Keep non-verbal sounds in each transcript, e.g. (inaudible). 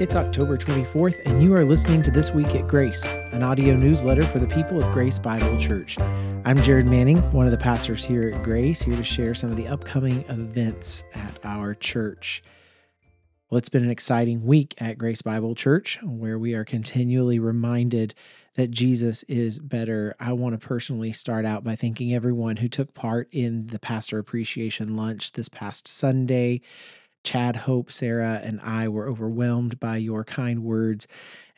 It's October 24th, and you are listening to This Week at Grace, an audio newsletter for the people of Grace Bible Church. I'm Jared Manning, one of the pastors here at Grace, here to share some of the upcoming events at our church. Well, it's been an exciting week at Grace Bible Church where we are continually reminded that Jesus is better. I want to personally start out by thanking everyone who took part in the Pastor Appreciation Lunch this past Sunday. Chad, Hope, Sarah, and I were overwhelmed by your kind words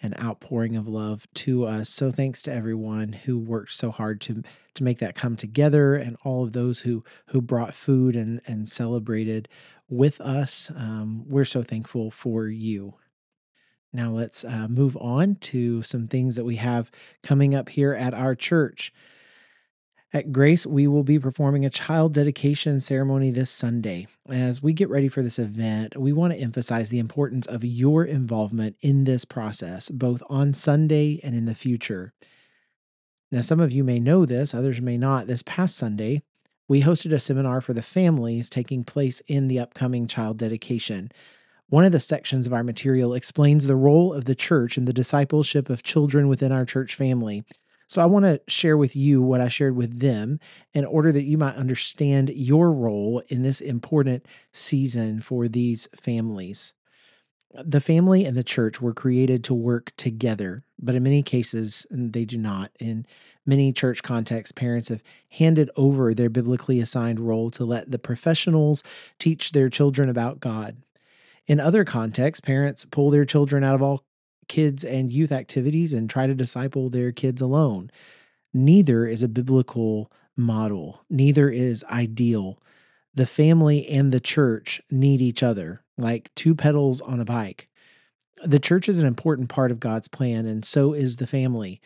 and outpouring of love to us. So thanks to everyone who worked so hard to to make that come together and all of those who who brought food and and celebrated with us. Um, we're so thankful for you. Now let's uh, move on to some things that we have coming up here at our church. At Grace, we will be performing a child dedication ceremony this Sunday. As we get ready for this event, we want to emphasize the importance of your involvement in this process, both on Sunday and in the future. Now, some of you may know this, others may not. This past Sunday, we hosted a seminar for the families taking place in the upcoming child dedication. One of the sections of our material explains the role of the church in the discipleship of children within our church family. So I want to share with you what I shared with them in order that you might understand your role in this important season for these families. The family and the church were created to work together, but in many cases, they do not. In many church contexts, parents have handed over their biblically assigned role to let the professionals teach their children about God. In other contexts, parents pull their children out of all kids and youth activities and try to disciple their kids alone. Neither is a biblical model, neither is ideal. The family and the church need each other, like two pedals on a bike. The church is an important part of God's plan, and so is the family.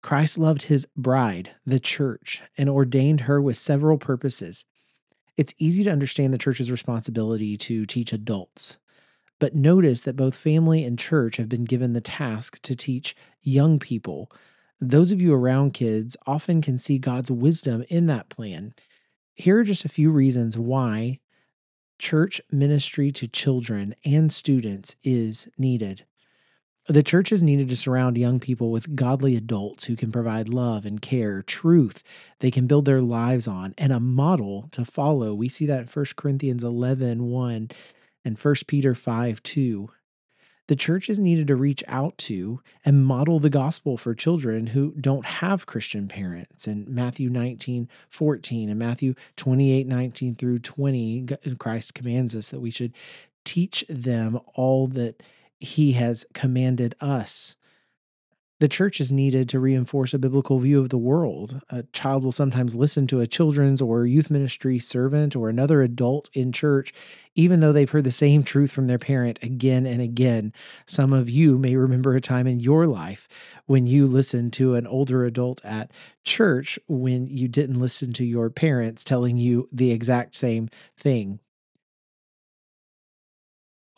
Christ loved his bride, the church, and ordained her with several purposes. It's easy to understand the church's responsibility to teach adults. But notice that both family and church have been given the task to teach young people. Those of you around kids often can see God's wisdom in that plan. Here are just a few reasons why church ministry to children and students is needed. The church is needed to surround young people with godly adults who can provide love and care, truth they can build their lives on, and a model to follow. We see that in 1 Corinthians 11 1 and 1 Peter 5 2. The church is needed to reach out to and model the gospel for children who don't have Christian parents. In Matthew 19 14 and Matthew 28 19 through 20, Christ commands us that we should teach them all that he has commanded us. The church is needed to reinforce a biblical view of the world. A child will sometimes listen to a children's or youth ministry servant or another adult in church, even though they've heard the same truth from their parent again and again. Some of you may remember a time in your life when you listened to an older adult at church when you didn't listen to your parents telling you the exact same thing.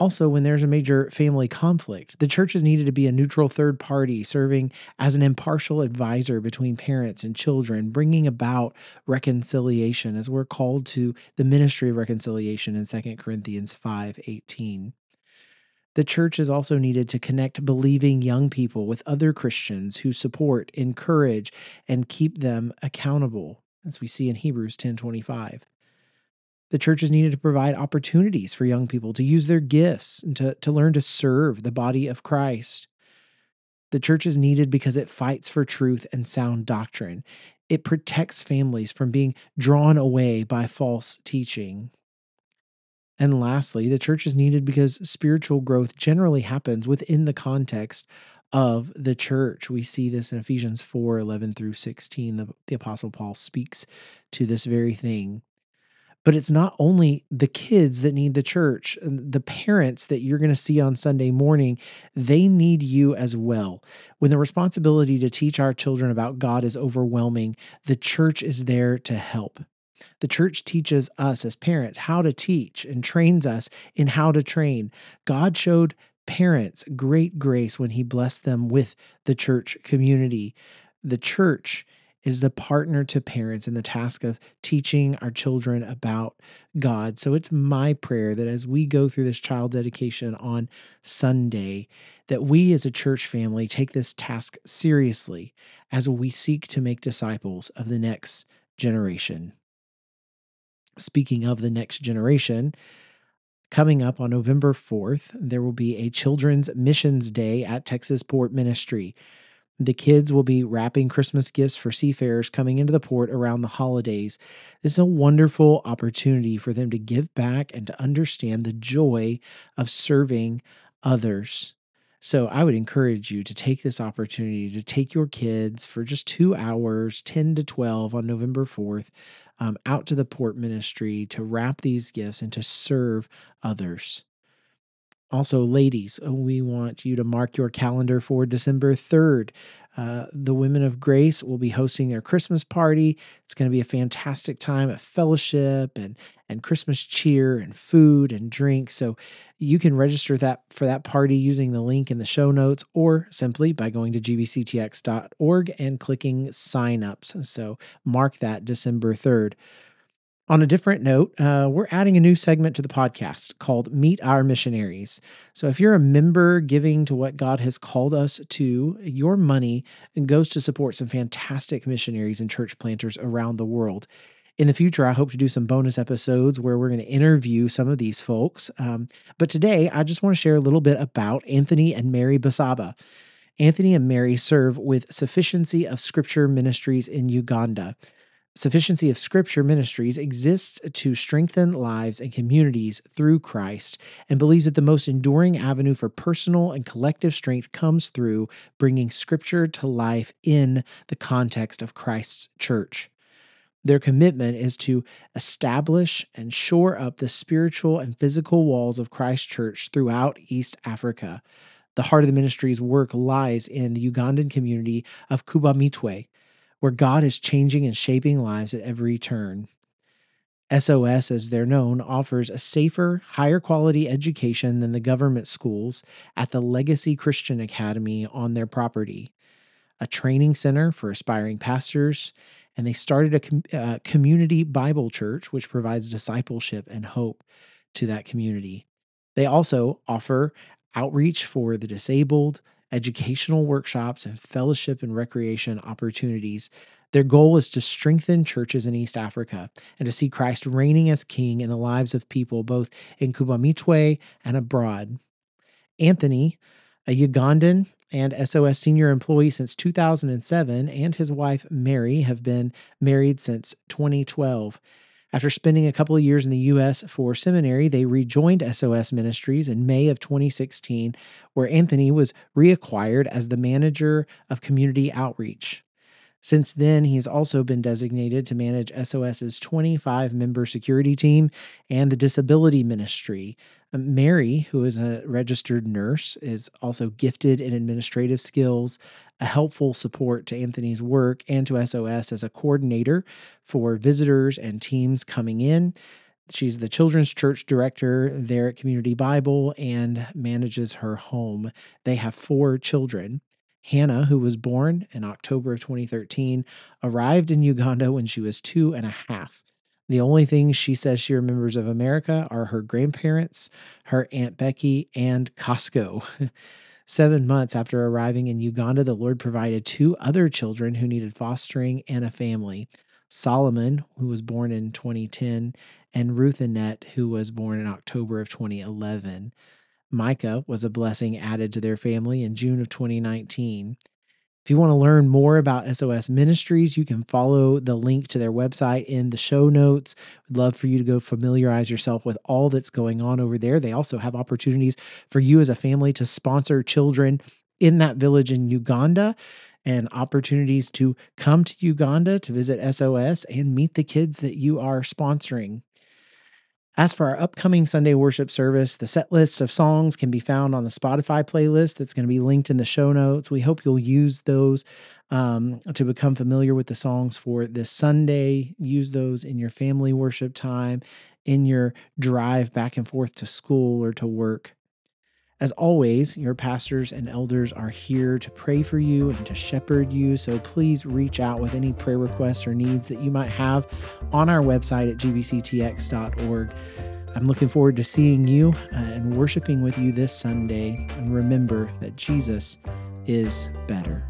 Also, when there's a major family conflict, the church is needed to be a neutral third party, serving as an impartial advisor between parents and children, bringing about reconciliation as we're called to the ministry of reconciliation in 2 Corinthians 5 18. The church is also needed to connect believing young people with other Christians who support, encourage, and keep them accountable, as we see in Hebrews 10 25. The church is needed to provide opportunities for young people to use their gifts and to, to learn to serve the body of Christ. The church is needed because it fights for truth and sound doctrine. It protects families from being drawn away by false teaching. And lastly, the church is needed because spiritual growth generally happens within the context of the church. We see this in Ephesians 4 11 through 16. The, the Apostle Paul speaks to this very thing. But it's not only the kids that need the church, uh, the parents that you're going to see on Sunday morning, they need you as well. When the responsibility to teach our children about God is overwhelming, the church is there to help. The church teaches us as parents how to teach and trains us in how to train. God showed parents great grace when he blessed them with the church community. The church is the partner to parents in the task of teaching our children about God. So it's my prayer that as we go through this child dedication on Sunday, that we as a church family take this task seriously as we seek to make disciples of the next generation. Speaking of the next generation, Coming up on November 4th, there will be a Children's Missions Day at Texas Port Ministry. The kids will be wrapping Christmas gifts for seafarers coming into the port around the holidays. This is a wonderful opportunity for them to give back and to understand the joy of serving others. So I would encourage you to take this opportunity to take your kids for just two hours, 10 to 12 on November 4th, um, out to the port ministry to wrap these gifts and to serve others. Also, ladies, uh, we want you to mark your calendar for December 3rd. Uh, the Women of Grace will be hosting their Christmas party. It's going to be a fantastic time of fellowship and and Christmas cheer and food and drink. So you can register that for that party using the link in the show notes or simply by going to gbctx.org and clicking signups. So mark that December 3rd. On a different note, uh, we're adding a new segment to the podcast called Meet Our Missionaries. So, if you're a member giving to what God has called us to, your money goes to support some fantastic missionaries and church planters around the world. In the future, I hope to do some bonus episodes where we're going to interview some of these folks. Um, but today, I just want to share a little bit about Anthony and Mary Basaba. Anthony and Mary serve with Sufficiency of Scripture Ministries in Uganda. Sufficiency of Scripture Ministries exists to strengthen lives and communities through Christ and believes that the most enduring avenue for personal and collective strength comes through bringing Scripture to life in the context of Christ's church. Their commitment is to establish and shore up the spiritual and physical walls of Christ's church throughout East Africa. The heart of the ministry's work lies in the Ugandan community of Kubamitwe, where God is changing and shaping lives at every turn. SOS, as they're known, offers a safer, higher quality education than the government schools at the Legacy Christian Academy on their property, a training center for aspiring pastors, and they started a com- uh, community Bible church, which provides discipleship and hope to that community. They also offer outreach for the disabled, educational workshops, and fellowship and recreation opportunities. Their goal is to strengthen churches in East Africa and to see Christ reigning as king in the lives of people both in Kubamitwe and abroad. Anthony, a Ugandan and SOS senior employee since 2007, and his wife Mary have been married since 2012. After spending a couple of years in the U.S. for seminary, they rejoined SOS Ministries in May of 2016, where Anthony was reacquired as the manager of community outreach. Since then, he's also been designated to manage SOS's 25 member security team and the disability ministry. Um, Mary, who is a registered nurse, is also gifted in administrative skills, a helpful support to Anthony's work and to SOS as a coordinator for visitors and teams coming in. She's the children's church director there at Community Bible and manages her home. They have four children. Hannah, who was born in October of 2013, arrived in Uganda when she was two and a half. The only things she says she remembers of America are her grandparents, her Aunt Becky, and Costco. (laughs) Seven months after arriving in Uganda, the Lord provided two other children who needed fostering and a family Solomon, who was born in 2010, and Ruth Annette, who was born in October of 2011. Micah was a blessing added to their family in June of 2019. If you want to learn more about SOS Ministries, you can follow the link to their website in the show notes. We'd love for you to go familiarize yourself with all that's going on over there. They also have opportunities for you as a family to sponsor children in that village in Uganda and opportunities to come to Uganda to visit SOS and meet the kids that you are sponsoring. As for our upcoming Sunday worship service, the set list of songs can be found on the Spotify playlist that's going to be linked in the show notes. We hope you'll use those um, to become familiar with the songs for this Sunday. Use those in your family worship time, in your drive back and forth to school or to work. As always, your pastors and elders are here to pray for you and to shepherd you. So please reach out with any prayer requests or needs that you might have on our website at gbctx.org. I'm looking forward to seeing you uh, and worshiping with you this Sunday. And remember that Jesus is better.